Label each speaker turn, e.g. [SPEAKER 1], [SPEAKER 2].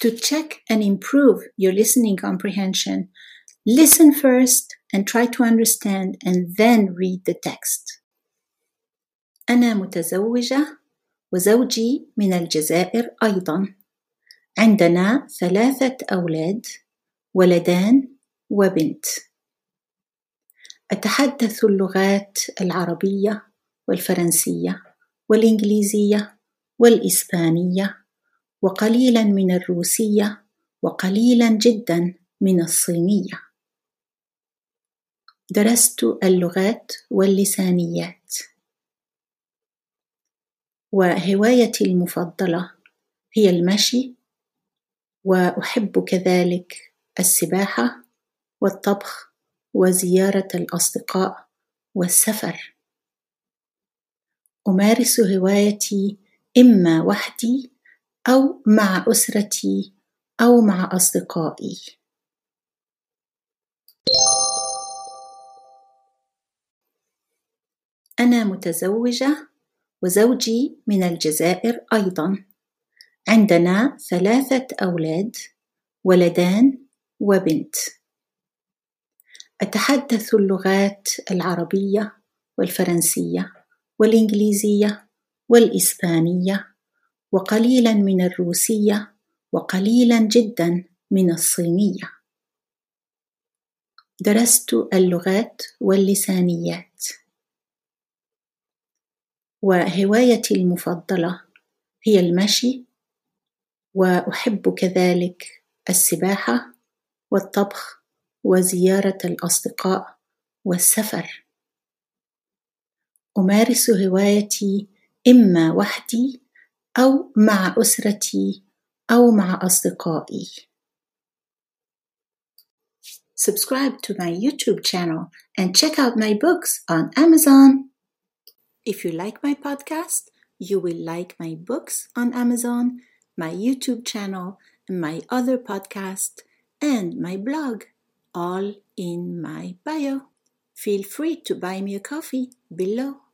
[SPEAKER 1] To check and improve your listening comprehension, listen first and try to understand and then read the text. أنا متزوجة وزوجي من الجزائر أيضا. عندنا ثلاثة أولاد ولدان وبنت. أتحدث اللغات العربية والفرنسية والإنجليزية والإسبانية وقليلا من الروسية وقليلا جدا من الصينية. درست اللغات واللسانيات. وهوايتي المفضلة هي المشي وأحب كذلك السباحة والطبخ وزيارة الأصدقاء والسفر. أمارس هوايتي إما وحدي أو مع أسرتي أو مع أصدقائي. أنا متزوجة وزوجي من الجزائر أيضا. عندنا ثلاثة أولاد ولدان وبنت. أتحدث اللغات العربية والفرنسية والإنجليزية والإسبانية وقليلا من الروسية وقليلا جدا من الصينية. درست اللغات واللسانيات. وهوايتي المفضلة هي المشي وأحب كذلك السباحة والطبخ وزيارة الأصدقاء والسفر. أمارس هوايتي إما وحدي او مع اسرتي او مع اصدقائي Subscribe to my YouTube channel and check out my books on Amazon. If you like my podcast, you will like my books on Amazon, my YouTube channel, my other podcast, and my blog, all in my bio. Feel free to buy me a coffee below.